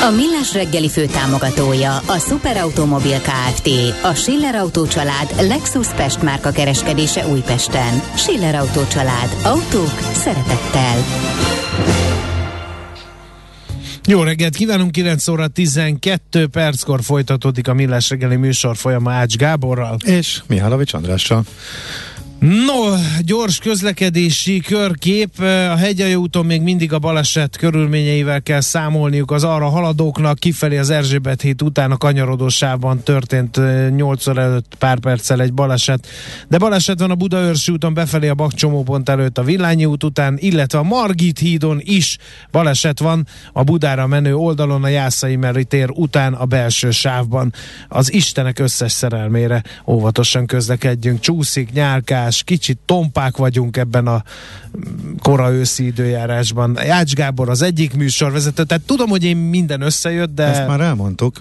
A Millás reggeli főtámogatója a Superautomobil KFT, a Schiller Auto család Lexus Pest márka kereskedése Újpesten. Schiller Auto család. Autók szeretettel. Jó reggelt kívánunk, 9 óra 12 perckor folytatódik a Millás reggeli műsor folyama Ács Gáborral. És Mihálovics Andrással. No, gyors közlekedési körkép. A hegyai úton még mindig a baleset körülményeivel kell számolniuk az arra haladóknak. Kifelé az Erzsébet híd után a kanyarodósában történt 8 óra előtt pár perccel egy baleset. De baleset van a Budaörsi úton befelé a Bakcsomópont előtt a Villányi út után, illetve a Margit hídon is baleset van a Budára menő oldalon a Jászai Meri tér után a belső sávban. Az Istenek összes szerelmére óvatosan közlekedjünk. Csúszik, nyálkál, változás, kicsit tompák vagyunk ebben a kora őszi időjárásban. Jács Gábor az egyik műsorvezető, tehát tudom, hogy én minden összejött, de... Ezt már elmondtuk.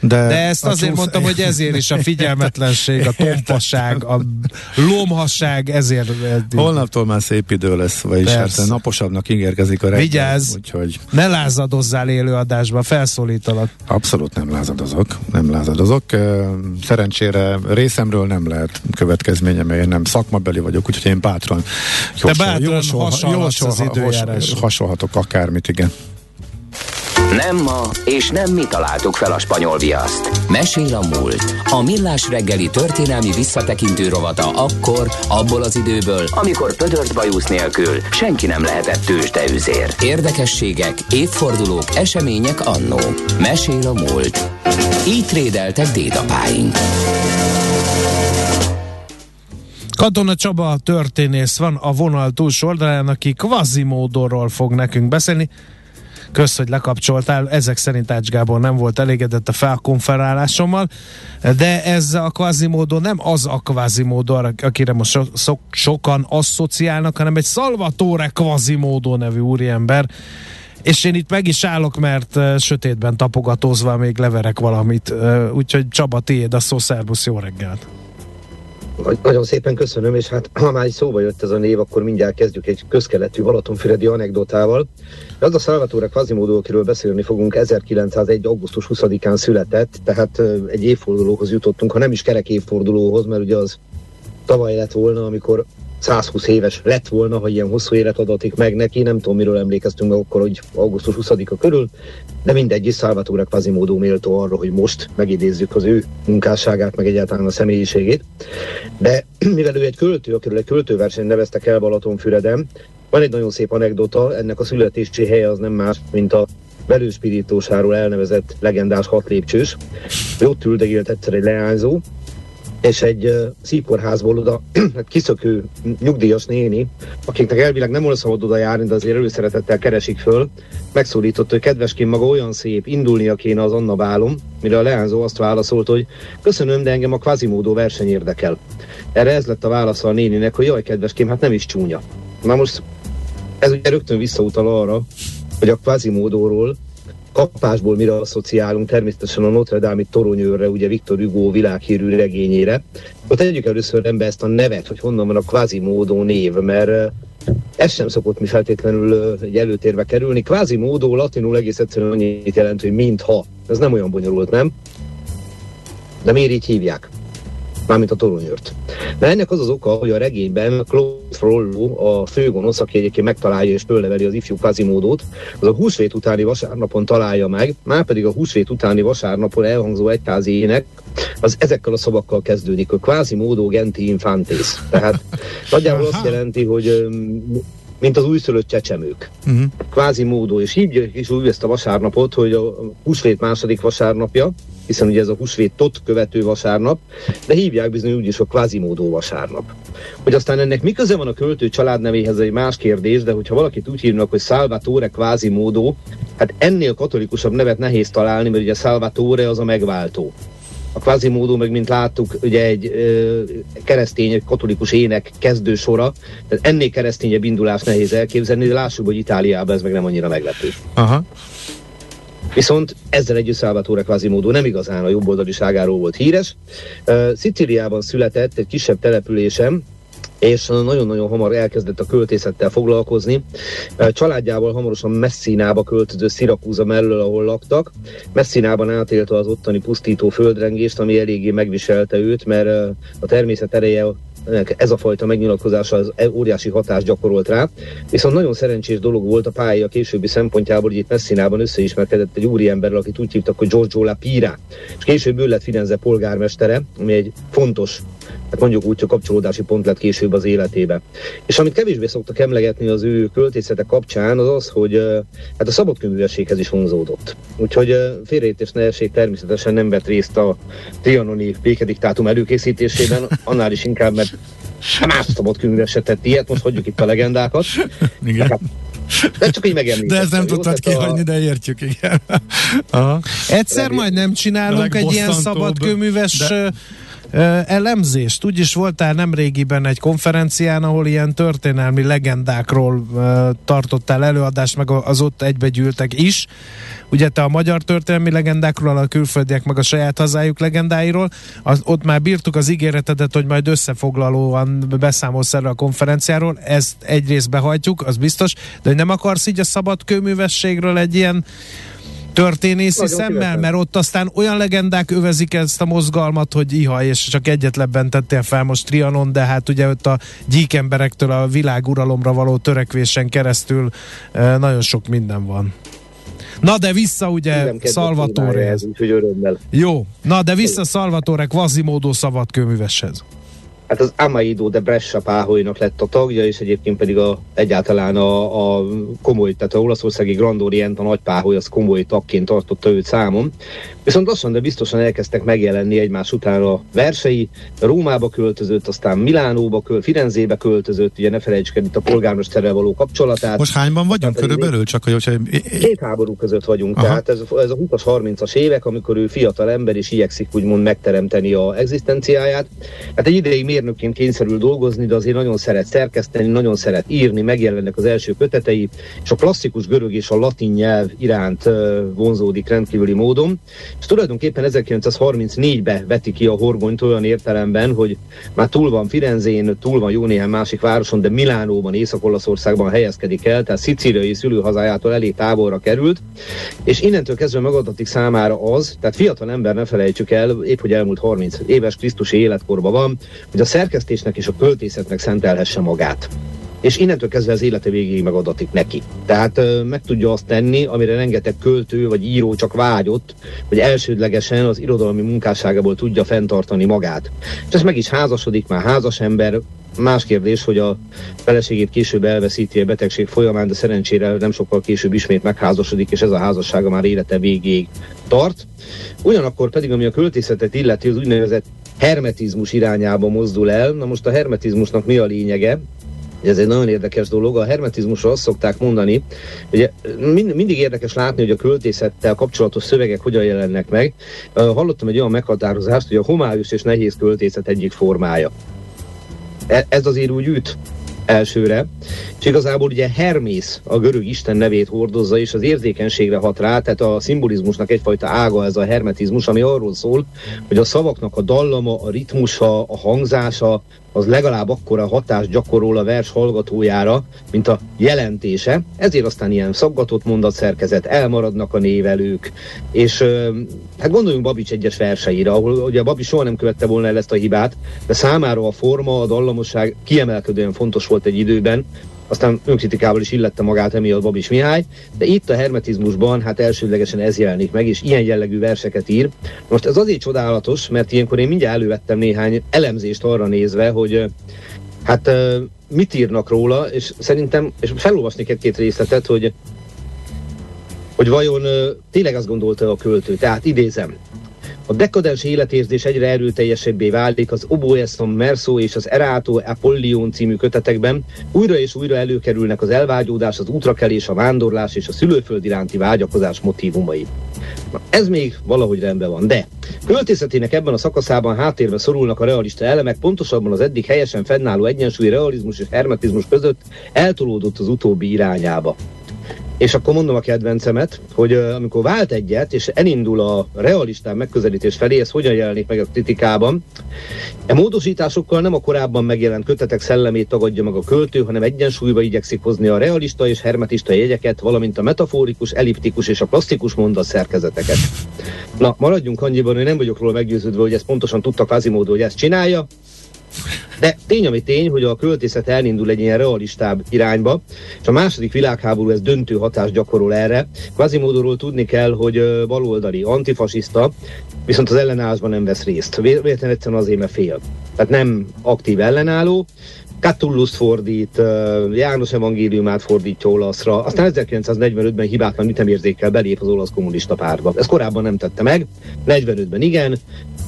De, de ezt azért csúsz... mondtam, hogy ezért is a figyelmetlenség, a tompaság, a lomhasság, ezért... Holnaptól már szép idő lesz, vagyis hát naposabbnak ígérkezik a reggel. Vigyázz, úgyhogy... ne lázadozzál élőadásba, felszólítalak. Abszolút nem lázadozok, nem lázadozok. Szerencsére részemről nem lehet következménye, mert én nem szakmabeli vagyok, úgyhogy én bátran jósol, jósol, jósol, az időjárás. Hasonlhatok akármit, igen. Nem ma, és nem mi találtuk fel a spanyol viaszt. Mesél a múlt. A millás reggeli történelmi visszatekintő rovata akkor, abból az időből, amikor pödört bajusz nélkül senki nem lehetett tőzsde üzér. Érdekességek, évfordulók, események annó. Mesél a múlt. Így trédeltek dédapáink. Katona Csaba történész van a vonal túlsó oldalán, aki Quasimodoról fog nekünk beszélni. Kösz, hogy lekapcsoltál. Ezek szerint Ács Gábor nem volt elégedett a felkonferálásommal, de ez a Quasimodo nem az a Quasimodo, akire most so, so, sokan asszociálnak, hanem egy Salvatore Quasimodo nevű úriember, és én itt meg is állok, mert uh, sötétben tapogatózva még leverek valamit. Uh, úgyhogy Csaba, tiéd a szó, szervusz, jó reggelt! Nagyon szépen köszönöm, és hát ha már szóba jött ez a név, akkor mindjárt kezdjük egy közkeletű Balatonfüredi anekdotával. Az a Salvatore Quasimodo, akiről beszélni fogunk, 1901. augusztus 20-án született, tehát egy évfordulóhoz jutottunk, ha nem is kerek évfordulóhoz, mert ugye az tavaly lett volna, amikor 120 éves lett volna, ha ilyen hosszú élet adatik meg neki, nem tudom, miről emlékeztünk meg akkor, hogy augusztus 20-a körül, de mindegy, is Salvatore Quasimodo méltó arra, hogy most megidézzük az ő munkásságát, meg egyáltalán a személyiségét. De mivel ő egy költő, akiről egy költőverseny neveztek el Balatonfüreden, van egy nagyon szép anekdota, ennek a születési helye az nem más, mint a velőspirítósáról elnevezett legendás hat lépcsős. Ott üldegélt egyszer egy leányzó, és egy szívkórházból oda hát kiszökő nyugdíjas néni, akiknek elvileg nem volt szabad oda járni, de azért előszeretettel keresik föl, megszólított, hogy kedveskén maga olyan szép, indulnia kéne az Anna bálom, mire a leányzó azt válaszolt, hogy köszönöm, de engem a Quasimodo verseny érdekel. Erre ez lett a válasza a néninek, hogy jaj, kedveském, hát nem is csúnya. Na most ez ugye rögtön visszautal arra, hogy a Quasimodóról kapásból mire asszociálunk, természetesen a Notre Dame-i toronyőrre, ugye Viktor Hugo világhírű regényére. Ott tegyük először rendbe ezt a nevet, hogy honnan van a Quasimodo név, mert ez sem szokott mi feltétlenül egy előtérbe kerülni. Quasimodo latinul egész egyszerűen annyit jelent, hogy mintha. Ez nem olyan bonyolult, nem? De miért így hívják? Mármint a toronyört. De ennek az az oka, hogy a regényben Claude Frollo, a főgonosz, aki egyébként megtalálja és fölleveli az ifjú Quasimódot, az a húsvét utáni vasárnapon találja meg, már pedig a húsvét utáni vasárnapon elhangzó egyházi ének, az ezekkel a szavakkal kezdődik, hogy Quasimodo genti infantis. Tehát nagyjából azt jelenti, hogy mint az újszülött csecsemők. Uh-huh. Kvázi módó, és hívják is úgy ezt a vasárnapot, hogy a húsvét második vasárnapja, hiszen ugye ez a tot követő vasárnap, de hívják bizony úgy is a kvázimódó vasárnap. Hogy aztán ennek mi köze van a költő családnevéhez, egy más kérdés, de hogyha valakit úgy hívnak, hogy Salvatore kvázimódó, hát ennél katolikusabb nevet nehéz találni, mert ugye Salvatore az a megváltó. a Quasimodo meg, mint láttuk, ugye egy ö, keresztény, egy katolikus ének kezdősora, tehát ennél keresztényebb indulás nehéz elképzelni, de lássuk, hogy Itáliában ez meg nem annyira meglepő. Aha. Viszont ezzel együtt Salvatore Quasimodo nem igazán a jobboldaliságáról volt híres. Uh, Szicíliában született egy kisebb településem, és nagyon-nagyon hamar elkezdett a költészettel foglalkozni. Családjával hamarosan Messzinába költöző Szirakúza mellől, ahol laktak. Messinában átélte az ottani pusztító földrengést, ami eléggé megviselte őt, mert a természet ereje ez a fajta megnyilatkozása az e- óriási hatást gyakorolt rá. Viszont nagyon szerencsés dolog volt a pálya későbbi szempontjából, hogy itt Messinában összeismerkedett egy úriemberrel, akit úgy hívtak, hogy Giorgio La Pira, és később ő lett Firenze polgármestere, ami egy fontos hát mondjuk úgy, hogy kapcsolódási pont lett később az életébe. És amit kevésbé szoktak emlegetni az ő költészete kapcsán, az az, hogy hát a szabadkönyvűességhez is vonzódott. Úgyhogy félreértés ne essék, természetesen nem vett részt a trianoni békediktátum előkészítésében, annál is inkább, mert más szabadkönyvűes se tett ilyet, most hagyjuk itt a legendákat. Igen. Hát, de csak így megemlítettem. De ezt nem tudtad kihagyni, a... de értjük, igen. Aha. Egyszer majd nem csinálunk egy ilyen szabadkőműves de elemzést. Úgyis voltál nem régiben egy konferencián, ahol ilyen történelmi legendákról tartottál előadást, meg az ott egybegyűltek is. Ugye te a magyar történelmi legendákról, a külföldiek meg a saját hazájuk legendáiról, az, ott már bírtuk az ígéretedet, hogy majd összefoglalóan beszámolsz erre a konferenciáról, ezt egyrészt behajtjuk, az biztos, de hogy nem akarsz így a szabad kőművességről egy ilyen történészi Nagyon szemmel, szívesen. mert ott aztán olyan legendák övezik ezt a mozgalmat, hogy iha, és csak egyetlenben tettél fel most Trianon, de hát ugye ott a gyíkemberektől a világuralomra való törekvésen keresztül eh, nagyon sok minden van. Na de vissza ugye Salvatore. Jó, na de vissza Salvatore Quasimodo szabadkőműveshez. Hát az Amaido de Brescia páholynak lett a tagja, és egyébként pedig a, egyáltalán a, a komoly, tehát a olaszországi Grand Orient, a nagy páholy, az komoly tagként tartotta őt számon. Viszont lassan, de biztosan elkezdtek megjelenni egymás után a versei. Rómába költözött, aztán Milánóba, köl, Firenzébe költözött, ugye ne felejtsük el itt a polgármesterrel való kapcsolatát. Most hányban vagyunk körülbelül? Csak, hogy, hogy... Két háború között vagyunk, Aha. tehát ez, ez a 20-as, 30-as évek, amikor ő fiatal ember és igyekszik úgymond megteremteni a egzisztenciáját. Hát egy ideig mérnökként kényszerül dolgozni, de azért nagyon szeret szerkeszteni, nagyon szeret írni, megjelennek az első kötetei, és a klasszikus görög és a latin nyelv iránt vonzódik rendkívüli módon. És tulajdonképpen 1934-be veti ki a horgonyt olyan értelemben, hogy már túl van Firenzén, túl van jó néhány másik városon, de Milánóban, Észak-Olaszországban helyezkedik el, tehát szicíliai szülőhazájától elég távolra került, és innentől kezdve megadatik számára az, tehát fiatal ember ne felejtsük el, épp hogy elmúlt 30 éves Krisztusi életkorban van, hogy a szerkesztésnek és a költészetnek szentelhesse magát és innentől kezdve az élete végéig megadatik neki. Tehát meg tudja azt tenni, amire rengeteg költő vagy író csak vágyott, hogy elsődlegesen az irodalmi munkásságából tudja fenntartani magát. És ez meg is házasodik, már házas ember, Más kérdés, hogy a feleségét később elveszíti a betegség folyamán, de szerencsére nem sokkal később ismét megházasodik, és ez a házassága már élete végéig tart. Ugyanakkor pedig, ami a költészetet illeti, az úgynevezett hermetizmus irányába mozdul el. Na most a hermetizmusnak mi a lényege? Ez egy nagyon érdekes dolog. A hermetizmusra azt szokták mondani, hogy mind, mindig érdekes látni, hogy a költészettel kapcsolatos szövegek hogyan jelennek meg. Hallottam egy olyan meghatározást, hogy a homályos és nehéz költészet egyik formája. E, ez azért úgy üt elsőre, és igazából ugye Hermész a görög isten nevét hordozza, és az érzékenységre hat rá, tehát a szimbolizmusnak egyfajta ága ez a hermetizmus, ami arról szól, hogy a szavaknak a dallama, a ritmusa, a hangzása, az legalább akkora hatást gyakorol a vers hallgatójára, mint a jelentése, ezért aztán ilyen szaggatott mondatszerkezet, elmaradnak a névelők, és hát gondoljunk Babics egyes verseire, ahol ugye Babics soha nem követte volna el ezt a hibát, de számára a forma, a dallamosság kiemelkedően fontos volt egy időben, aztán önkritikával is illette magát emiatt Babis Mihály, de itt a hermetizmusban hát elsődlegesen ez jelenik meg, és ilyen jellegű verseket ír. Most ez azért csodálatos, mert ilyenkor én mindjárt elővettem néhány elemzést arra nézve, hogy hát mit írnak róla, és szerintem, és felolvasnék egy-két részletet, hogy hogy vajon tényleg azt gondolta a költő. Tehát idézem, a dekadens életérzés egyre erőteljesebbé válik az Oboeson Merso és az Erato Apollion című kötetekben, újra és újra előkerülnek az elvágyódás, az útrakelés, a vándorlás és a szülőföld iránti vágyakozás motivumai. Na, ez még valahogy rendben van, de költészetének ebben a szakaszában háttérbe szorulnak a realista elemek, pontosabban az eddig helyesen fennálló egyensúly realizmus és hermetizmus között eltolódott az utóbbi irányába. És akkor mondom a kedvencemet, hogy uh, amikor vált egyet, és elindul a realistán megközelítés felé, ez hogyan jelenik meg a kritikában. E módosításokkal nem a korábban megjelent kötetek szellemét tagadja meg a költő, hanem egyensúlyba igyekszik hozni a realista és hermetista jegyeket, valamint a metaforikus, elliptikus és a plastikus mondat szerkezeteket. Na, maradjunk annyiban, hogy nem vagyok róla meggyőződve, hogy ezt pontosan tudta Quasimodo, hogy ezt csinálja, de tény, ami tény, hogy a költészet elindul egy ilyen realistább irányba, és a második világháború ez döntő hatást gyakorol erre. Quasimodoról tudni kell, hogy baloldali, antifasiszta, viszont az ellenállásban nem vesz részt. Véletlenül egyszerűen azért, mert fél. Tehát nem aktív ellenálló, Catullus fordít, János evangéliumát fordítja olaszra, aztán 1945-ben hibátlan ütemérzékkel belép az olasz kommunista pártba. Ez korábban nem tette meg, 45-ben igen,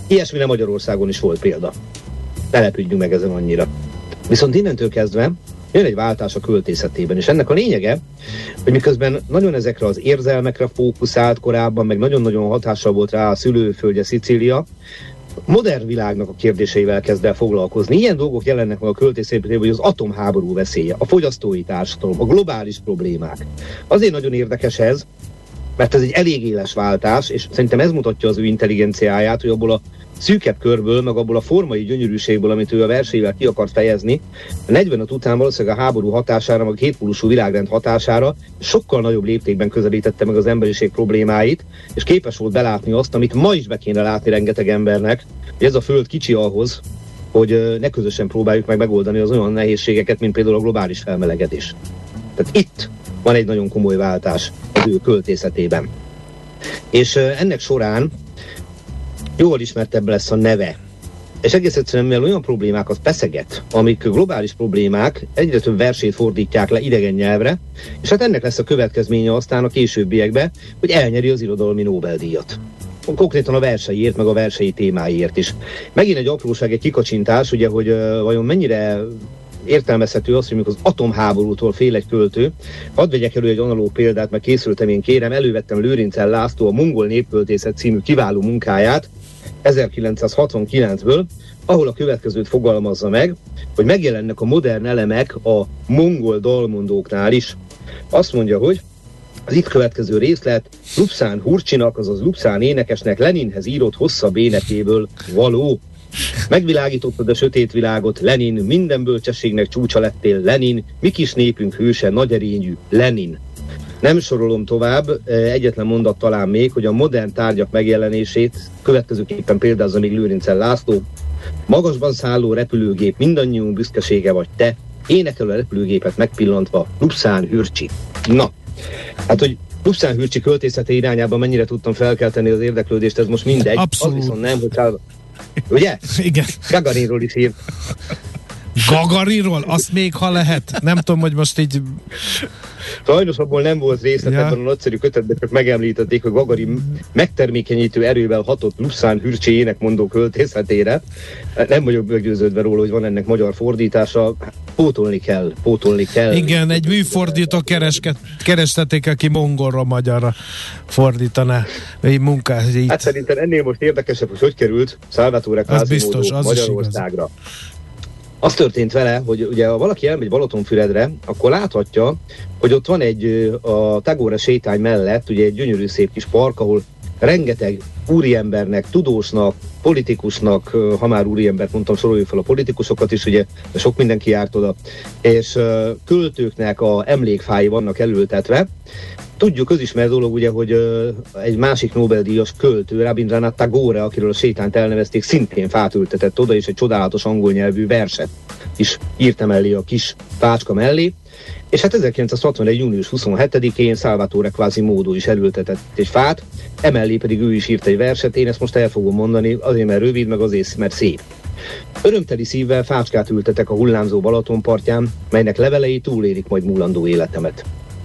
ilyesmire Magyarországon is volt példa települjünk meg ezen annyira. Viszont innentől kezdve jön egy váltás a költészetében, és ennek a lényege, hogy miközben nagyon ezekre az érzelmekre fókuszált korábban, meg nagyon-nagyon hatással volt rá a szülőföldje Szicília, modern világnak a kérdéseivel kezd el foglalkozni. Ilyen dolgok jelennek meg a költészetében, hogy az atomháború veszélye, a fogyasztói társadalom, a globális problémák. Azért nagyon érdekes ez, mert ez egy elég éles váltás, és szerintem ez mutatja az ő intelligenciáját, hogy abból a szűkebb körből, meg abból a formai gyönyörűségből, amit ő a versével ki akart fejezni, a 45 után valószínűleg a háború hatására, meg a kétpólusú világrend hatására sokkal nagyobb léptékben közelítette meg az emberiség problémáit, és képes volt belátni azt, amit ma is be kéne látni rengeteg embernek, hogy ez a föld kicsi ahhoz, hogy ne közösen próbáljuk meg megoldani az olyan nehézségeket, mint például a globális felmelegedés. Tehát itt van egy nagyon komoly váltás az ő költészetében. És ennek során jól ismertebb lesz a neve. És egész egyszerűen, mivel olyan problémákat feszeget, amik globális problémák, egyre több versét fordítják le idegen nyelvre, és hát ennek lesz a következménye aztán a későbbiekben, hogy elnyeri az irodalmi Nobel-díjat konkrétan a verseiért, meg a versei témáiért is. Megint egy apróság, egy kikacsintás, ugye, hogy uh, vajon mennyire értelmezhető az, hogy amikor az atomháborútól fél egy költő. Hadd vegyek elő egy analóg példát, mert készültem én kérem, elővettem Lőrincel László a Mongol Népköltészet című kiváló munkáját 1969-ből, ahol a következőt fogalmazza meg, hogy megjelennek a modern elemek a mongol dalmondóknál is. Azt mondja, hogy az itt következő részlet Lupszán Hurcsinak, azaz Lupszán énekesnek Leninhez írott hosszabb énekéből való. Megvilágítottad a sötét világot, Lenin, minden bölcsességnek csúcsa lettél, Lenin, mi kis népünk hőse, nagy erényű, Lenin. Nem sorolom tovább, e, egyetlen mondat talán még, hogy a modern tárgyak megjelenését következőképpen példázza még Lőrincel László. Magasban szálló repülőgép mindannyiunk büszkesége vagy te, énekel a repülőgépet megpillantva, Lupszán Hürcsi. Na, hát hogy Lupszán Hürcsi költészete irányában mennyire tudtam felkelteni az érdeklődést, ez most mindegy. Abszolút. Az viszont nem, hogy Ugye? Igen. Gagarinról is írt. Gagarinról? Azt még ha lehet. Nem tudom, hogy most így... Sajnos abból nem volt részlet ja. ebben a nagyszerű kötetben, csak megemlítették, hogy Gagarin megtermékenyítő erővel hatott Luszán hürcséjének mondó költészetére. Nem vagyok meggyőződve róla, hogy van ennek magyar fordítása. Pótolni kell, pótolni kell. Igen, egy műfordító keresket, kerestették, aki mongolra magyarra fordítaná egy munkát. Hát szerintem ennél most érdekesebb, hogy hogy került Salvatore Quasimodo Magyarországra. Az történt vele, hogy ugye ha valaki elmegy Balatonfüredre, akkor láthatja, hogy ott van egy a Tagore sétány mellett ugye egy gyönyörű szép kis park, ahol rengeteg úriembernek, tudósnak, politikusnak, ha már úriembert mondtam, soroljuk fel a politikusokat is, ugye sok mindenki járt oda, és költőknek a emlékfái vannak elültetve. Tudjuk, közismert dolog ugye, hogy egy másik Nobel-díjas költő, Rabindranath Tagore, akiről a sétányt elnevezték, szintén fát ültetett oda, és egy csodálatos angol nyelvű verset is írtam mellé a kis fácska mellé. És hát 1961. június 27-én Salvatore Quasimodo is elültetett egy fát, emellé pedig ő is írt egy verset, én ezt most el fogom mondani, azért mert rövid, meg azért mert szép. Örömteli szívvel fácskát ültetek a hullámzó Balatonpartján, melynek levelei túlélik majd múlandó életemet.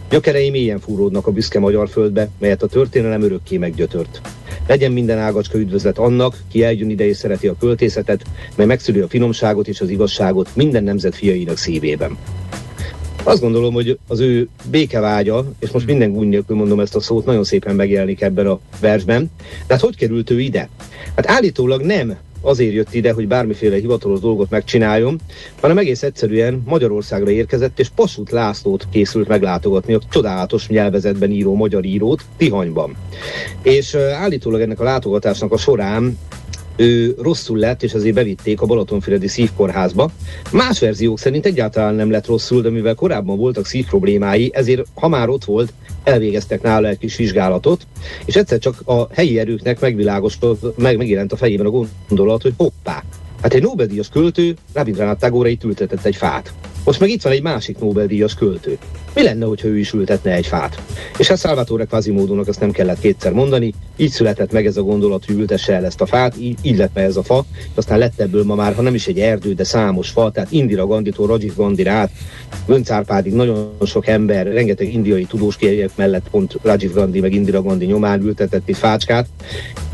Gyökerei mélyen fúródnak a büszke magyar földbe, melyet a történelem örökké meggyötört. Legyen minden ágacska üdvözlet annak, ki eljön ide és szereti a költészetet, mely megszüli a finomságot és az igazságot minden nemzet fiainak szívében. Azt gondolom, hogy az ő békevágya, és most minden gúny nélkül mondom ezt a szót, nagyon szépen megjelenik ebben a versben. Tehát hogy került ő ide? Hát állítólag nem azért jött ide, hogy bármiféle hivatalos dolgot megcsináljon, hanem egész egyszerűen Magyarországra érkezett, és Pasut Lászlót készült meglátogatni, a csodálatos nyelvezetben író magyar írót Tihanyban. És állítólag ennek a látogatásnak a során ő rosszul lett, és azért bevitték a Balatonfüredi szívkórházba. Más verziók szerint egyáltalán nem lett rosszul, de mivel korábban voltak szívproblémái, ezért ha már ott volt, elvégeztek nála egy kis vizsgálatot, és egyszer csak a helyi erőknek megvilágosodott, meg megjelent a fejében a gondolat, hogy hoppá, hát egy Nobel-díjas költő Rabindranath Tagore itt ültetett egy fát. Most meg itt van egy másik Nobel-díjas költő. Mi lenne, hogyha ő is ültetne egy fát? És hát Salvatore Quasimódónak azt nem kellett kétszer mondani, így született meg ez a gondolat, hogy ültesse el ezt a fát, így, lett meg ez a fa, aztán lett ebből ma már, ha nem is egy erdő, de számos fa, tehát Indira Ganditól Rajiv Gandhi át, Gönc Árpádig nagyon sok ember, rengeteg indiai tudós mellett pont Rajiv Gandhi meg Indira Gandhi nyomán ültetett egy fácskát,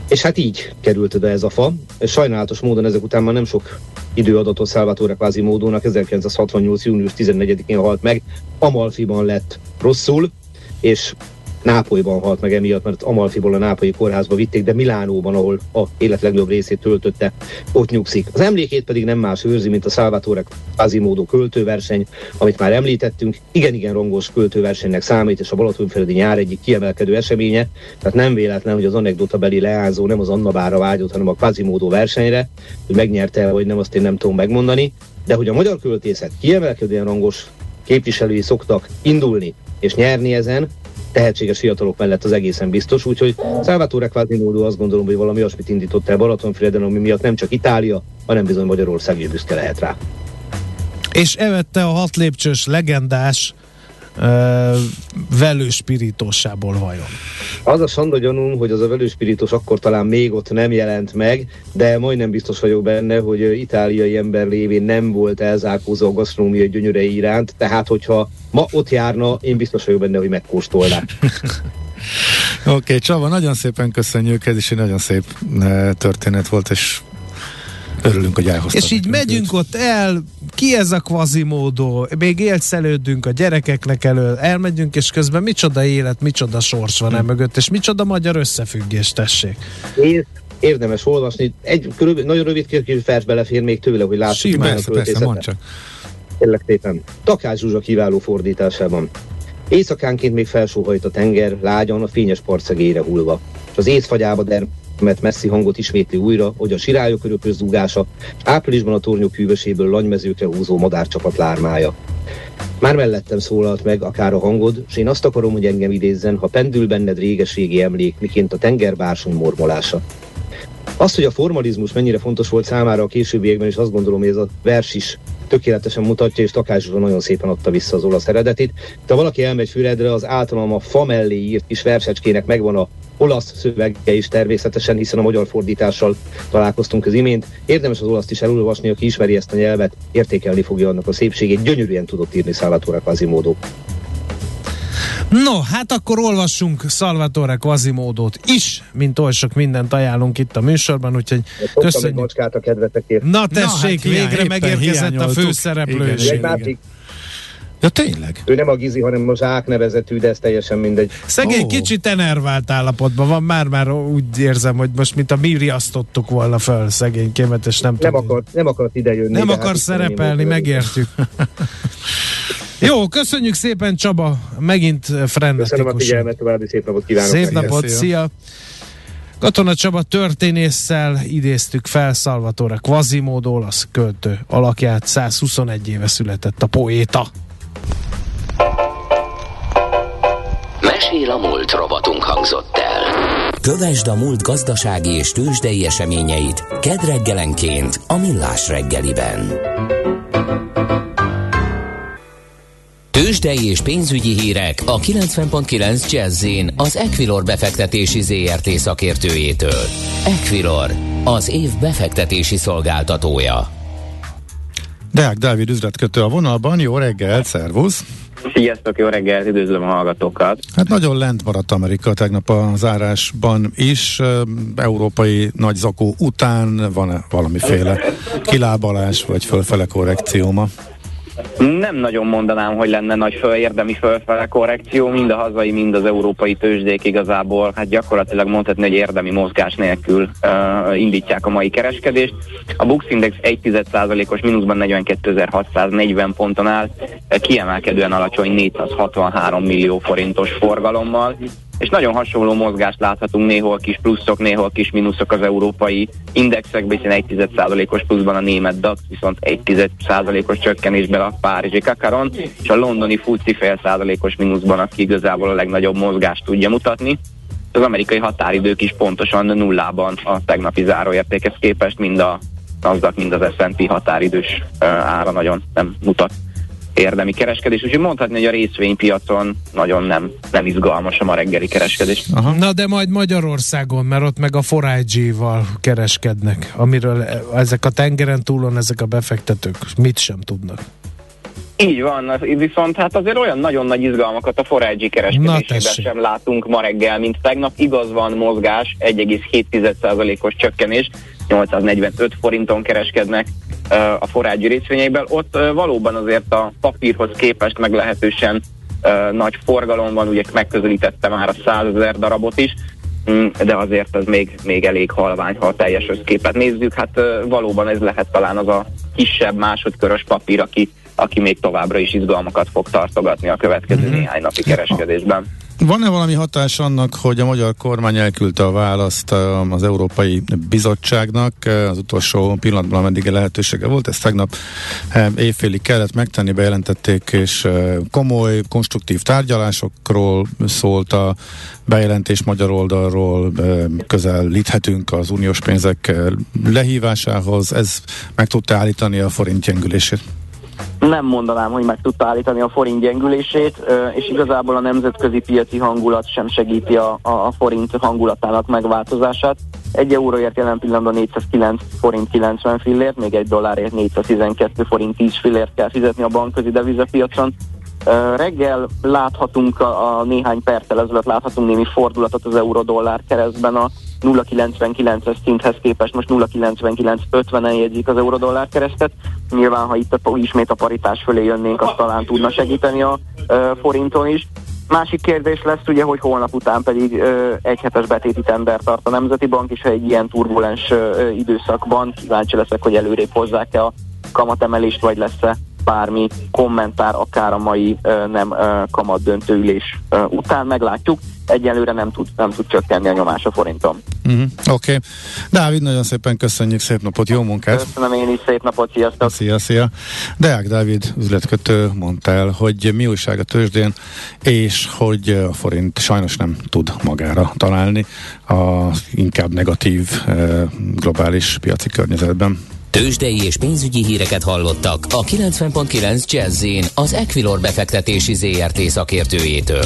és hát így került oda ez a fa. Sajnálatos módon ezek után már nem sok idő adatot Salvatore módónak 1968. június 14-én halt meg, Amalfiban lett rosszul, és Nápolyban halt meg emiatt, mert Amalfiból a nápolyi kórházba vitték, de Milánóban, ahol a élet legjobb részét töltötte, ott nyugszik. Az emlékét pedig nem más őrzi, mint a Salvatore Quasimodo költőverseny, amit már említettünk. Igen-igen rongos költőversenynek számít, és a Balatonföldi nyár egyik kiemelkedő eseménye, tehát nem véletlen, hogy az anekdota beli leányzó nem az Anna Bára vágyott, hanem a Quasimodo versenyre, hogy megnyerte, vagy nem, azt én nem tudom megmondani, de hogy a magyar költészet kiemelkedően rangos képviselői szoktak indulni és nyerni ezen, tehetséges fiatalok mellett az egészen biztos, úgyhogy Salvatore Quasimodo azt gondolom, hogy valami olyasmit indított el Balatonfüreden, ami miatt nem csak Itália, hanem bizony Magyarország is büszke lehet rá. És evette a hat lépcsős legendás velőspiritósából vajon? Az a Sanda gyanúm, hogy az a velőspiritos akkor talán még ott nem jelent meg, de majdnem biztos vagyok benne, hogy itáliai ember lévén nem volt elzárkózó a gasztronómiai gyönyörei iránt, tehát hogyha ma ott járna, én biztos vagyok benne, hogy megkóstolná. Oké, okay, Csaba, nagyon szépen köszönjük, ez is egy nagyon szép történet volt, és Örülünk, hogy elhoztad. És így megyünk őt. ott el, ki ez a kvazimódó, még élszelődünk a gyerekeknek elő, elmegyünk, és közben micsoda élet, micsoda sors van hmm. mögött, és micsoda magyar összefüggés, tessék. Én érdemes olvasni. Egy körül, nagyon rövid kérdés vers belefér még tőle, hogy lássuk. Simán, persze, persze, mondd csak. Kérlek szépen. Takás Zsuzsa kiváló fordításában. Éjszakánként még felsóhajt a tenger, lágyan a fényes partszegére hullva. És az észfagyába der mert messzi hangot ismétli újra, hogy a sirályok örökös zúgása, áprilisban a tornyok hűvöséből lanymezőkre húzó madárcsapat lármája. Már mellettem szólalt meg akár a hangod, és én azt akarom, hogy engem idézzen, ha pendül benned régeségi emlék, miként a tengerbársony mormolása. Azt, hogy a formalizmus mennyire fontos volt számára a későbbiekben, és azt gondolom, hogy ez a vers is tökéletesen mutatja, és Takács nagyon szépen adta vissza az olasz eredetit. De ha valaki elmegy Füredre, az általam a fa mellé írt kis versecskének megvan a olasz szövege is természetesen, hiszen a magyar fordítással találkoztunk az imént. Érdemes az olaszt is elolvasni, aki ismeri ezt a nyelvet, értékelni fogja annak a szépségét. Gyönyörűen tudott írni Salvatore Quasimodo. No, hát akkor olvassunk Salvatore Quasimódót is, mint oly sok mindent ajánlunk itt a műsorban, úgyhogy köszönjük. a kedvetekért. Na tessék, Na, hát végre megérkezett a főszereplő. Ja, tényleg? Ő nem a Gizi, hanem a Zsák nevezetű, de ez teljesen mindegy. Szegény oh. kicsit enervált állapotban van, már-már úgy érzem, hogy most mint a mi riasztottuk volna föl szegény kémetes, nem Nem akart, nem akart idejönni. Nem akar hát szerepelni, megértjük. Jó, köszönjük szépen Csaba, megint frenetikus. Köszönöm a figyelmet, további szép napot kívánok. Szép napot, szia. szia. Katona Csaba történésszel idéztük fel Salvatore Quasimodo olasz költő alakját, 121 éve született a poéta. Mesél a múlt robotunk hangzott el. Kövesd a múlt gazdasági és tőzsdei eseményeit kedd reggelenként a Millás reggeliben. Tőzsdei és pénzügyi hírek a 90.9 jazz az Equilor befektetési ZRT szakértőjétől. Equilor, az év befektetési szolgáltatója. Deák Dávid üzletkötő a vonalban, jó reggel, szervusz! Sziasztok, jó reggelt, üdvözlöm a hallgatókat. Hát nagyon lent maradt Amerika tegnap a zárásban is. Európai nagy zakó után van-e valamiféle kilábalás vagy fölfele korrekció ma? Nem nagyon mondanám, hogy lenne nagy föl, érdemi fölfele korrekció, mind a hazai, mind az európai tőzsdék igazából, hát gyakorlatilag mondhatni, hogy érdemi mozgás nélkül uh, indítják a mai kereskedést. A Bux Index 1,1%-os mínuszban 42.640 ponton áll, kiemelkedően alacsony 463 millió forintos forgalommal, és nagyon hasonló mozgást láthatunk, néhol kis pluszok, néhol kis mínuszok az európai indexekben, hiszen 1,1%-os pluszban a német DAX, viszont 1,1%-os csökkenésben a Párizsi Kakaron, és a londoni FUCI fél százalékos mínuszban, aki igazából a legnagyobb mozgást tudja mutatni. Az amerikai határidők is pontosan nullában a tegnapi záróértékhez képest, mind a NASDAQ, mind az S&P határidős ára nagyon nem mutat érdemi kereskedés, úgyhogy mondhatni, hogy a részvénypiacon nagyon nem, nem izgalmas a ma reggeli kereskedés. Aha. Na de majd Magyarországon, mert ott meg a 4 val kereskednek, amiről ezek a tengeren túlon ezek a befektetők mit sem tudnak. Így van, viszont hát azért olyan nagyon nagy izgalmakat a Forágyi kereskedésében sem látunk ma reggel, mint tegnap. Igaz van mozgás, 1,7%-os csökkenés, 845 forinton kereskednek a Forágyi részvényeiben. Ott valóban azért a papírhoz képest meglehetősen nagy forgalom van, ugye megközelítette már a 100 ezer darabot is, mm, de azért ez még, még elég halvány, ha a teljes összképet nézzük. Hát valóban ez lehet talán az a kisebb másodkörös papír, aki aki még továbbra is izgalmakat fog tartogatni a következő mm-hmm. néhány napi kereskedésben. Van-e valami hatás annak, hogy a magyar kormány elküldte a választ az Európai Bizottságnak az utolsó pillanatban, ameddig lehetősége volt? Ezt tegnap évfélig kellett megtenni, bejelentették, és komoly, konstruktív tárgyalásokról szólt a bejelentés magyar oldalról, közelíthetünk az uniós pénzek lehívásához. Ez meg tudta állítani a forint gyengülését? Nem mondanám, hogy meg tudta állítani a forint gyengülését, és igazából a nemzetközi piaci hangulat sem segíti a, a forint hangulatának megváltozását. Egy euróért jelen pillanatban 409 forint 90 fillért, még egy dollárért 412 forint 10 fillért kell fizetni a bankközi devizapiacon. Reggel láthatunk a, a néhány perccel ezelőtt láthatunk némi fordulatot az euró-dollár keresztben a 0,99-es szinthez képest most 0,99-50-en jegyzik az euró-dollár keresztet. Nyilván, ha itt a, ismét a paritás fölé jönnénk, azt talán tudna segíteni a uh, forinton is. Másik kérdés lesz ugye, hogy holnap után pedig ö, egy hetes betéti tender tart a Nemzeti Bank, és ha egy ilyen turbulens ö, időszakban kíváncsi leszek, hogy előrébb hozzák-e a kamatemelést, vagy lesz-e bármi kommentár, akár a mai ö, nem ö, kamat döntőülés ö, után meglátjuk. Egyelőre nem tud, nem tud csökkenni a nyomás a forinton. Uh-huh. Oké. Okay. Dávid, nagyon szépen köszönjük, szép napot, jó munkát! Köszönöm én is, szép napot, sziasztok! Szia, szia! Deák Dávid üzletkötő mondta el, hogy mi újság a tőzsdén, és hogy a forint sajnos nem tud magára találni a inkább negatív globális piaci környezetben. Tőzsdei és pénzügyi híreket hallottak a 90.9 jazz az Equilor befektetési ZRT szakértőjétől.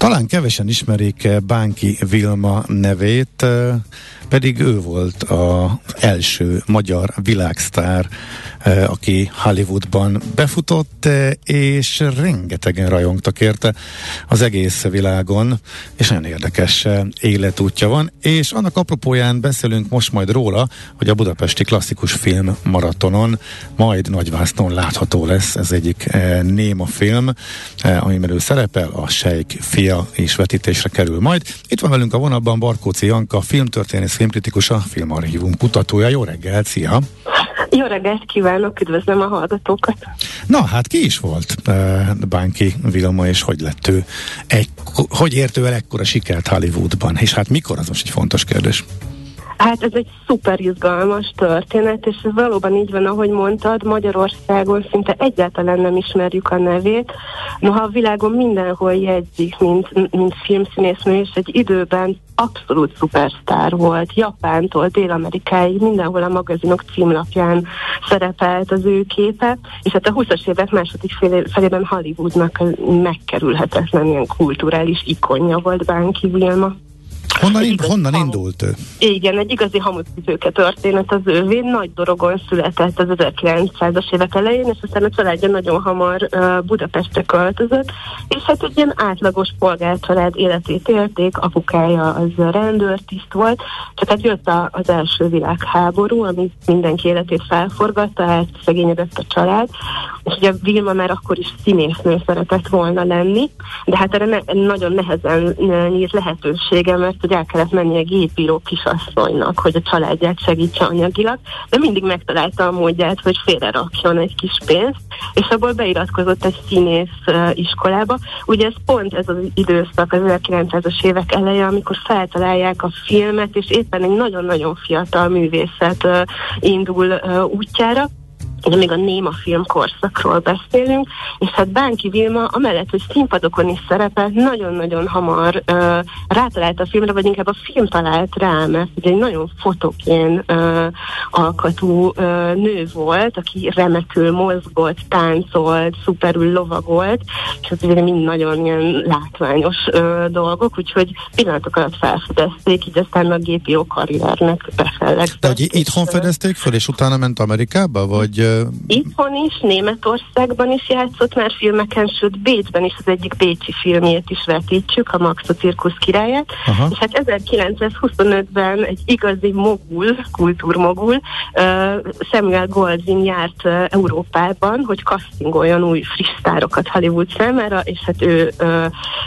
Talán kevesen ismerik Bánki Vilma nevét, pedig ő volt az első magyar világsztár, eh, aki Hollywoodban befutott, eh, és rengetegen rajongtak érte az egész világon, és nagyon érdekes eh, életútja van, és annak apropóján beszélünk most majd róla, hogy a Budapesti Klasszikus Film Maratonon majd nagyvásznon látható lesz ez egyik néma film, amiben ő szerepel, a Sejk fia és vetítésre kerül majd. Itt van velünk a vonalban Barkóci Janka, filmtörténész filmkritikus, a Filmarchívum kutatója. Jó reggelt, szia! Jó reggelt kívánok, üdvözlöm a hallgatókat! Na, hát ki is volt uh, Bánki Vilma, és hogy lett ő? Egy, hogy ért ő el ekkora sikert Hollywoodban? És hát mikor, az most egy fontos kérdés. Hát ez egy szuper izgalmas történet, és ez valóban így van, ahogy mondtad, Magyarországon szinte egyáltalán nem ismerjük a nevét, noha a világon mindenhol jegyzik, mint, mint filmszínésznő, és egy időben abszolút szupersztár volt, Japántól Dél-Amerikáig, mindenhol a magazinok címlapján szerepelt az ő képe, és hát a 20-as évek második felében Hollywoodnak megkerülhetetlen ilyen kulturális ikonja volt Bánki Vilma. Honnan, ind, honnan indult ő? Igen, egy igazi hamucipőke történet az ővé. Nagy dorogon született az 1900-as évek elején, és aztán a családja nagyon hamar uh, Budapestre költözött, és hát egy ilyen átlagos polgárcsalád életét élték, apukája az rendőrtiszt volt, csak hát jött a, az első világháború, ami mindenki életét felforgatta, hát szegényedett a család, és ugye Vilma már akkor is színésznő szeretett volna lenni, de hát erre ne, nagyon nehezen nyílt lehetősége, mert hogy el kellett menni a gépíró kisasszonynak, hogy a családját segítse anyagilag, de mindig megtalálta a módját, hogy félre rakjon egy kis pénzt, és abból beiratkozott egy színész uh, iskolába. Ugye ez pont ez az időszak, az 1900-as évek eleje, amikor feltalálják a filmet, és éppen egy nagyon-nagyon fiatal művészet uh, indul útjára, de még a néma film korszakról beszélünk, és hát Bánki Vilma, amellett, hogy színpadokon is szerepelt, nagyon-nagyon hamar uh, rátalált a filmre, vagy inkább a film talált rá, mert ugye egy nagyon fotokén uh, alkatú uh, nő volt, aki remekül mozgott, táncolt, szuperül lovagolt, és ez ugye mind nagyon ilyen látványos uh, dolgok, úgyhogy pillanatok alatt felfedezték, így aztán a GPO karriernek befellegzett. De hogy itthon fedezték föl, és utána ment Amerikába, vagy Itthon is, Németországban is játszott már filmeken, sőt Bécsben is az egyik bécsi filmjét is vetítjük, a Max a cirkusz királyát. Aha. És hát 1925-ben egy igazi mogul, kultúrmogul, uh, Samuel Goldwyn járt uh, Európában, hogy castingoljon új friss sztárokat Hollywood számára, és hát ő uh,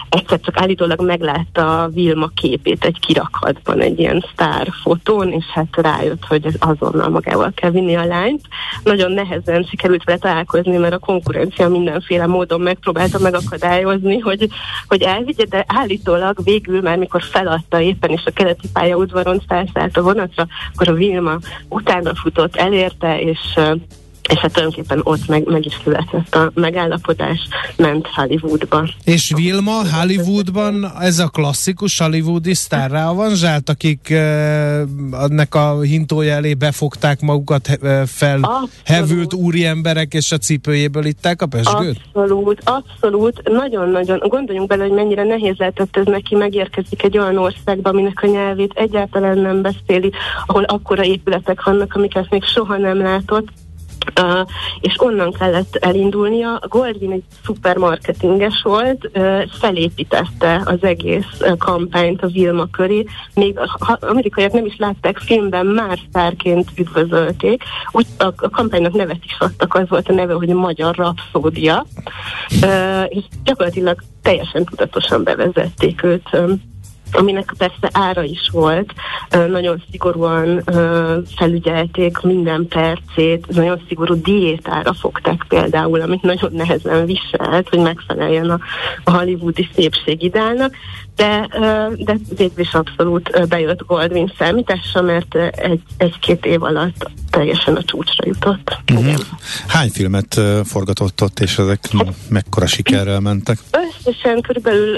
egyszer csak állítólag meglátta a Vilma képét egy kirakatban, egy ilyen sztár fotón, és hát rájött, hogy azonnal magával kell vinni a lányt. Nagyon nehezen sikerült vele találkozni, mert a konkurencia mindenféle módon megpróbálta megakadályozni, hogy, hogy elvigye, de állítólag végül már mikor feladta éppen, és a keleti pályaudvaron felszállt a vonatra, akkor a Vilma utána futott, elérte, és és hát tulajdonképpen ott meg, meg is született a megállapodás, ment Hollywoodba. És Vilma Hollywoodban ez a klasszikus hollywoodi sztárrá avanzsált, akik ennek a hintója elé befogták magukat uh, felhevült úri emberek, és a cipőjéből itták a pesgőt? Abszolút, abszolút. Nagyon-nagyon. Gondoljunk bele, hogy mennyire nehéz lehetett ez neki megérkezik egy olyan országba, aminek a nyelvét egyáltalán nem beszéli, ahol akkora épületek vannak, amiket még soha nem látott Uh, és onnan kellett elindulnia. A Goldwyn egy szuper marketinges volt, uh, felépítette az egész uh, kampányt a Vilma köré. Még ha amerikaiak nem is látták filmben, már sztárként üdvözölték. Úgy a, a kampánynak nevet is adtak, az volt a neve, hogy a Magyar Rapszódia. És gyakorlatilag teljesen tudatosan bevezették őt um, aminek persze ára is volt, nagyon szigorúan felügyelték minden percét, nagyon szigorú diétára fogták például, amit nagyon nehezen viselt, hogy megfeleljen a, hollywoodi szépségidálnak, de, de végül is abszolút bejött Goldwyn számításra, mert egy, egy-két év alatt teljesen a csúcsra jutott. Uh-huh. Hány filmet forgatott ott, és ezek hát, mekkora sikerrel mentek? Összesen körülbelül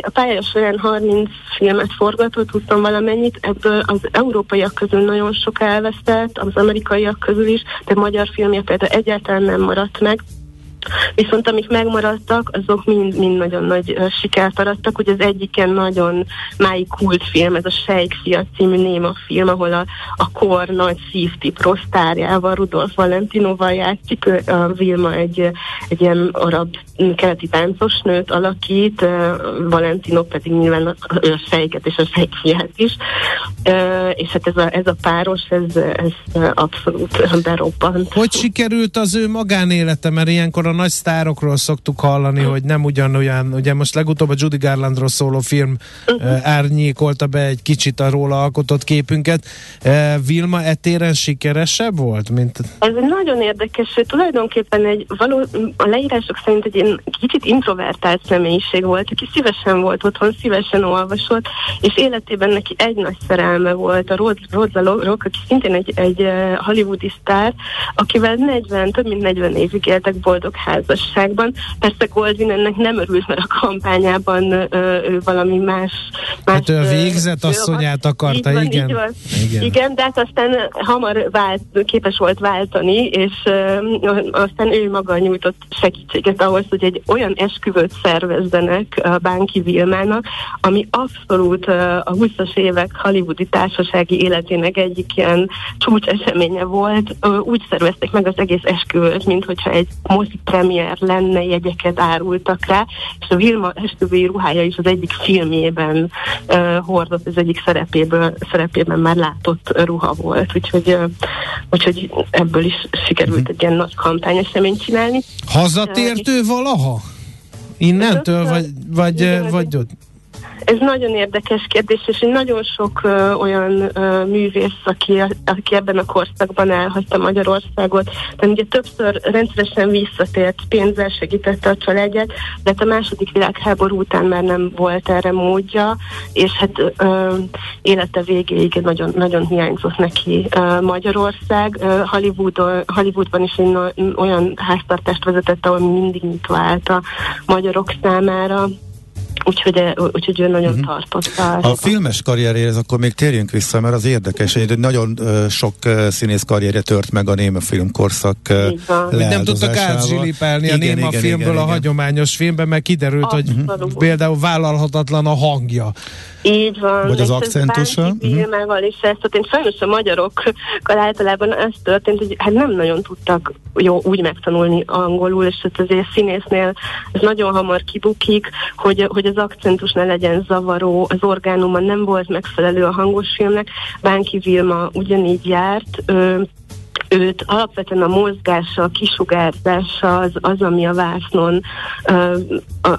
a pályája során 30 filmet forgatott, 20 valamennyit, ebből az európaiak közül nagyon sok elvesztett, az amerikaiak közül is, de magyar filmje például egyáltalán nem maradt meg. Viszont amik megmaradtak, azok mind, mind nagyon nagy sikert arattak. Ugye az egyiken nagyon máig kultfilm, ez a Sejkfia című néma film, ahol a, a kor nagy szívtip rosztárjával, Rudolf Valentinoval játszik. A Vilma egy, egy ilyen arab keleti táncos nőt alakít, Valentino pedig nyilván a, a Sejket és a Sejkfiát is. És hát ez a, ez a páros, ez, ez abszolút berobbant. Hogy sikerült az ő magánélete? Mert ilyenkor a a nagy sztárokról szoktuk hallani, hogy nem ugyanolyan, ugye most legutóbb a Judy Garlandról szóló film uh, árnyékolta be egy kicsit a róla alkotott képünket. Uh, Vilma etéren sikeresebb volt, mint... Ez egy nagyon érdekes, hogy tulajdonképpen egy való, a leírások szerint egy ilyen kicsit introvertált személyiség volt, aki szívesen volt otthon, szívesen olvasott, és életében neki egy nagy szerelme volt, a Rod, Rodza Rock, aki szintén egy, egy hollywoodi sztár, akivel 40, több mint 40 évig éltek boldog házasságban. Persze Goldwyn ennek nem örült, mert a kampányában ö, ő valami más... más hát ő a végzett asszonyát akarta, van, igen. Van. igen. Igen, de hát aztán hamar vált, képes volt váltani, és ö, aztán ő maga nyújtott segítséget ahhoz, hogy egy olyan esküvőt szervezzenek a Bánki Vilmának, ami abszolút ö, a 20-as évek hollywoodi társasági életének egyik ilyen csúcseseménye volt. Ö, úgy szervezték meg az egész esküvőt, mint hogyha egy mozi premier lenne, jegyeket árultak rá, és a Vilma esküvői ruhája is az egyik filmjében uh, hordott, az egyik szerepéből, szerepében már látott ruha volt, úgyhogy, uh, úgyhogy ebből is sikerült uh-huh. egy ilyen nagy kampányeseményt csinálni. Hazatért ő valaha? Innentől, vagy, vagy, vagy ott? Ez nagyon érdekes kérdés, és nagyon sok uh, olyan uh, művész, aki, aki ebben a korszakban elhagyta Magyarországot, de ugye többször rendszeresen visszatért, pénzzel segítette a családját, de hát a második világháború után már nem volt erre módja, és hát uh, élete végéig nagyon, nagyon hiányzott neki uh, Magyarország. Uh, Hollywood, Hollywoodban is egy olyan háztartást vezetett, ahol mindig nyitva állt a magyarok számára úgyhogy, eh, úgyhogy ő nagyon uh-huh. tartotta. A filmes karrierjéhez akkor még térjünk vissza, mert az érdekes, hogy nagyon sok színész karrierje tört meg a néma filmkorszak Nem tudtak átzsilipelni a néma igen, filmből igen, a igen. hagyományos filmben, mert kiderült, Abszolút. hogy például vállalhatatlan a hangja. Így van. Vagy az akcentusa. Filmával uh-huh. is ez történt. Sajnos a magyarokkal általában ez történt, hogy hát nem nagyon tudtak jó úgy megtanulni angolul, és hát azért színésznél ez nagyon hamar kibukik, hogy, hogy az akcentus ne legyen zavaró, az orgánuma nem volt megfelelő a hangos filmnek. Bánki Vilma ugyanígy járt, őt alapvetően a mozgása, a kisugárzása az, az ami a vásznon ö,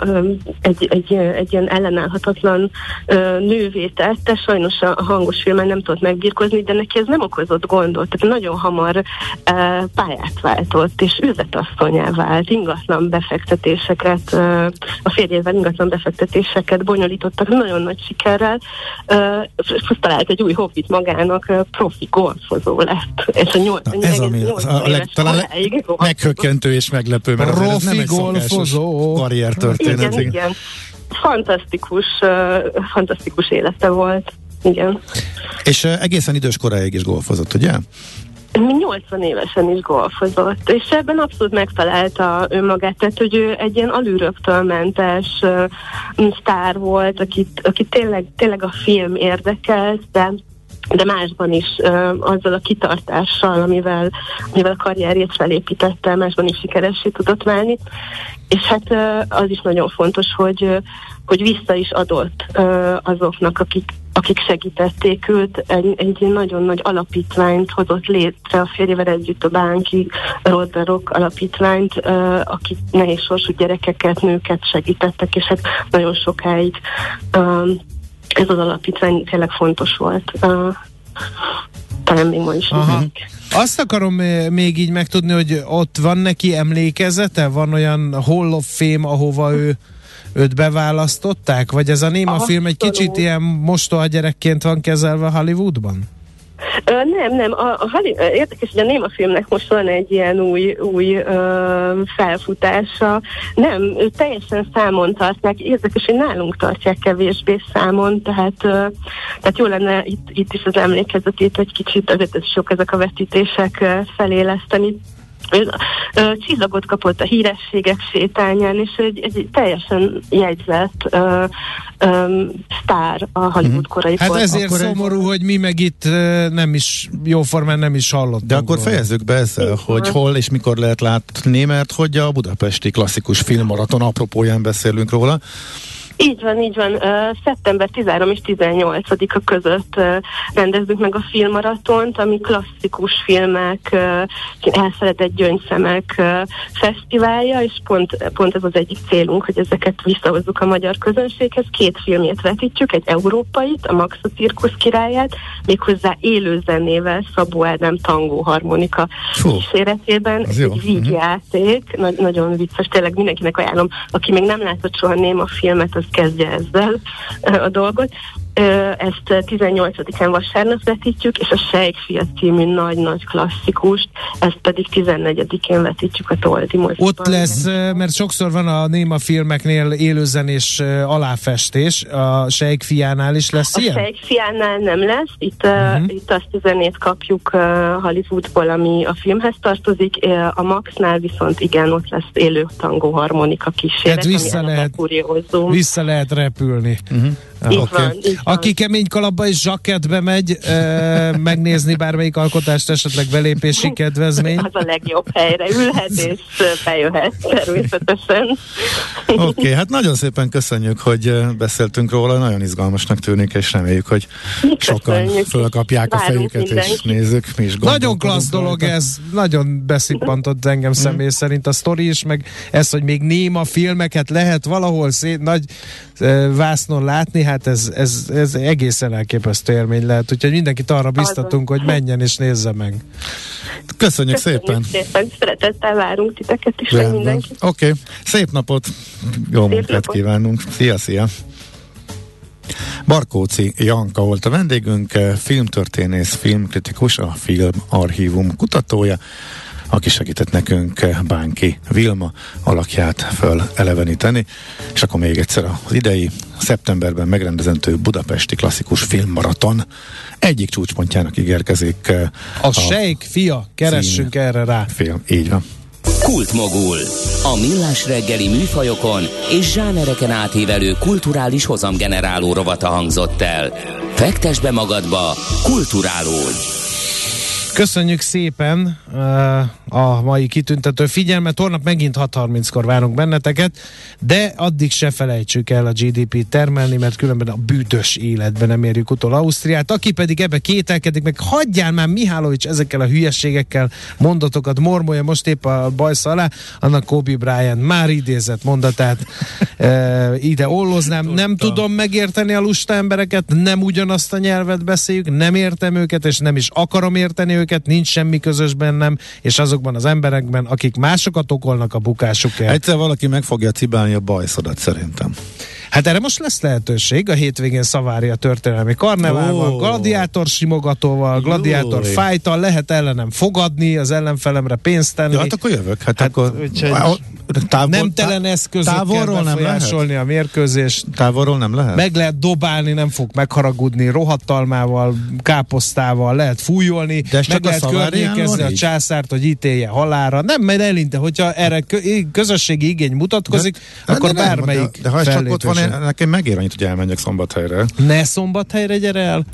ö, egy, egy, egy ilyen ellenállhatatlan ö, nővé tette. Sajnos a hangos filmen nem tudott megbírkozni, de neki ez nem okozott gondot. Tehát nagyon hamar ö, pályát váltott, és üzletasszonyá vált, ingatlan befektetéseket, ö, a férjével ingatlan befektetéseket bonyolítottak nagyon nagy sikerrel. Ö, talált egy új hobbit magának, profi golfozó lett. És a nyolc, ez ami a, a leg, talán le, meghökkentő és meglepő, mert Profi ez nem egy szokásos karriertörténet. Igen, igen. Fantasztikus, uh, fantasztikus élete volt. Igen. És uh, egészen idős koráig is golfozott, ugye? 80 évesen is golfozott, és ebben abszolút megtalálta önmagát, tehát hogy ő egy ilyen alűröktől mentes uh, sztár volt, akit, akit tényleg, tényleg a film érdekelt, de de másban is uh, azzal a kitartással, amivel, amivel a karrierjét felépítette, másban is sikeressé tudott válni. És hát uh, az is nagyon fontos, hogy, uh, hogy vissza is adott uh, azoknak, akik, akik segítették őt, egy, egy nagyon nagy alapítványt hozott létre a férjével együtt a Bánki Roderok alapítványt, uh, akik nehéz sorsú gyerekeket, nőket segítettek, és hát nagyon sokáig uh, ez az alapítvány tényleg fontos volt. Uh, talán még ma is. Aha. Azt akarom még így megtudni, hogy ott van neki emlékezete? Van olyan Hall of Fame, ahova ő őt beválasztották? Vagy ez a néma film egy kicsit ilyen mostoha gyerekként van kezelve Hollywoodban? Ö, nem, nem. A, a, érdekes, hogy a Néma filmnek most van egy ilyen új, új ö, felfutása. Nem, ő teljesen számon tartják. Érdekes, hogy nálunk tartják kevésbé számon, tehát, ö, tehát jó lenne itt, itt is az emlékezetét egy kicsit, azért sok ezek a vetítések feléleszteni csillagot kapott a hírességek sétányán, és egy, egy teljesen jegyzett uh, um, sztár a Hollywood mhm. korai Hát ezért akkor szomorú, egy... hogy mi meg itt nem is, jóformán nem is hallottunk. De akkor fejezzük be ezzel, hogy hol és mikor lehet látni, mert hogy a budapesti klasszikus filmmaraton apropóján beszélünk róla. Így van, így van. Szeptember 13 és 18-a között rendezzük meg a filmmaratont, ami klasszikus filmek, elfeledett gyöngyszemek fesztiválja, és pont, pont ez az egyik célunk, hogy ezeket visszahozzuk a magyar közönséghez. Két filmét vetítjük, egy európait, a Max a cirkusz királyát, méghozzá élő zenével Szabó Ádám tangó harmonika kíséretében. Ez egy vígjáték, uh-huh. Nagy, nagyon vicces, tényleg mindenkinek ajánlom, aki még nem látott soha néma filmet, az kezdje ezzel a dolgot. Ezt 18-án vasárnap vetítjük, és a Sejkfia című nagy-nagy klasszikust, ezt pedig 14-én vetítjük a Toldi moziban. Ott lesz, mert sokszor van a néma filmeknél élőzenés aláfestés, a Sejkfiánál is lesz a ilyen? A Sejkfiánál nem lesz, itt, uh-huh. itt azt a zenét kapjuk Hollywoodból, ami a filmhez tartozik, a Maxnál viszont igen, ott lesz élő tangó harmonika kísérlet, Tehát vissza lehet, vissza lehet repülni. Uh-huh. Így okay. van, így Aki kemény kalapba és zsakketbe megy e, megnézni bármelyik alkotást, esetleg belépési kedvezmény. Az a legjobb helyre ülhet és bejöhet természetesen. Oké, okay, hát nagyon szépen köszönjük, hogy beszéltünk róla, nagyon izgalmasnak tűnik, és reméljük, hogy sokan köszönjük. fölkapják a fejüket, és nézzük, mi is Nagyon klassz dolog rajta. ez, nagyon beszippantott engem mm. személy szerint a sztori is, meg ez, hogy még néma filmeket lehet valahol szét, nagy vásznon látni, hát ez, ez, ez egészen elképesztő élmény lehet, úgyhogy mindenkit arra biztatunk, hogy menjen és nézze meg. Köszönjük, Köszönjük szépen! szépen! Szeretettel várunk titeket is, meg mindenkit. Oké, okay. szép napot! Jó szép munkát napot. kívánunk! Szia, szia! Barkóci Janka volt a vendégünk, filmtörténész, filmkritikus, a Film Archívum kutatója aki segített nekünk Bánki Vilma alakját föl eleveníteni. És akkor még egyszer az idei szeptemberben megrendezentő budapesti klasszikus filmmaraton egyik csúcspontjának ígérkezik. A, a Sejk fia, keressünk erre rá. Film, így van. Kultmogul. A millás reggeli műfajokon és zsánereken átívelő kulturális hozamgeneráló rovata hangzott el. Fektes be magadba, kulturálódj! Köszönjük szépen uh, a mai kitüntető figyelmet. Holnap megint 6.30-kor várunk benneteket, de addig se felejtsük el a GDP-t termelni, mert különben a bűtös életben nem érjük utol Ausztriát. Aki pedig ebbe kételkedik, meg hagyjál már Mihálovics ezekkel a hülyességekkel mondatokat mormolja most épp a bajsz alá, annak Kobe Bryant már idézett mondatát uh, ide olloznám. Nem tudom megérteni a lusta embereket, nem ugyanazt a nyelvet beszéljük, nem értem őket, és nem is akarom érteni őket, nincs semmi közös bennem, és azokban az emberekben, akik másokat okolnak a bukásukért. Egyszer valaki meg fogja cibálni a bajszodat szerintem. Hát erre most lesz lehetőség a hétvégén Szavária történelmi karneválval, oh. gladiátor simogatóval, gladiátor fájtal, lehet ellenem fogadni, az ellenfelemre pénzt tenni. Ja, hát akkor jövök. Hát, hát akkor... Távol, nem telen eszközökkel távolról nem lehet. a mérkőzést. Távolról nem lehet? Meg lehet dobálni, nem fog megharagudni, rohadtalmával, káposztával, lehet fújolni, De meg lehet környékezni a császárt, hogy ítélje halára. Nem, mert elinte, hogyha erre közösségi igény mutatkozik, de, akkor de bármelyik de, de ha csak ott van, nekem megér annyit, hogy elmenjek szombathelyre. Ne szombathelyre gyere el.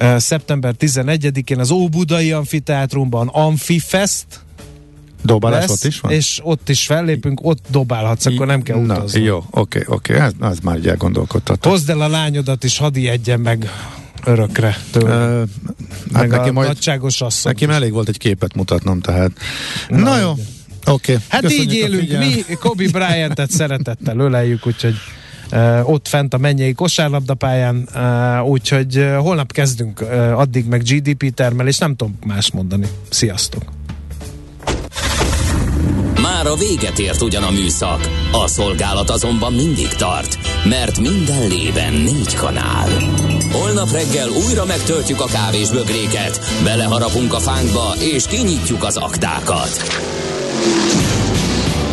Uh, szeptember 11-én az Óbudai Amfiteátrumban Amfifest Dobálás lesz, ott is van? És ott is fellépünk, ott dobálhatsz, akkor nem kell utazni. Jó, oké, oké, ez, ez már így elgondolkodtató. Hozd el a lányodat, és hadd egyen meg örökre tőle. Uh, hát meg neki a majd, nagyságos asszony. Nekem elég volt egy képet mutatnom, tehát. Na, Na jó. Oké. Okay. Hát Köszönjük így élünk. Mi Kobe Bryant-et szeretettel öleljük, úgyhogy ott fent a mennyei kosárlabdapályán, úgyhogy holnap kezdünk, addig meg GDP termelés, nem tudom más mondani. Sziasztok! Már a véget ért ugyan a műszak, a szolgálat azonban mindig tart, mert minden lében négy kanál. Holnap reggel újra megtöltjük a kávés bögréket, beleharapunk a fánkba és kinyitjuk az aktákat.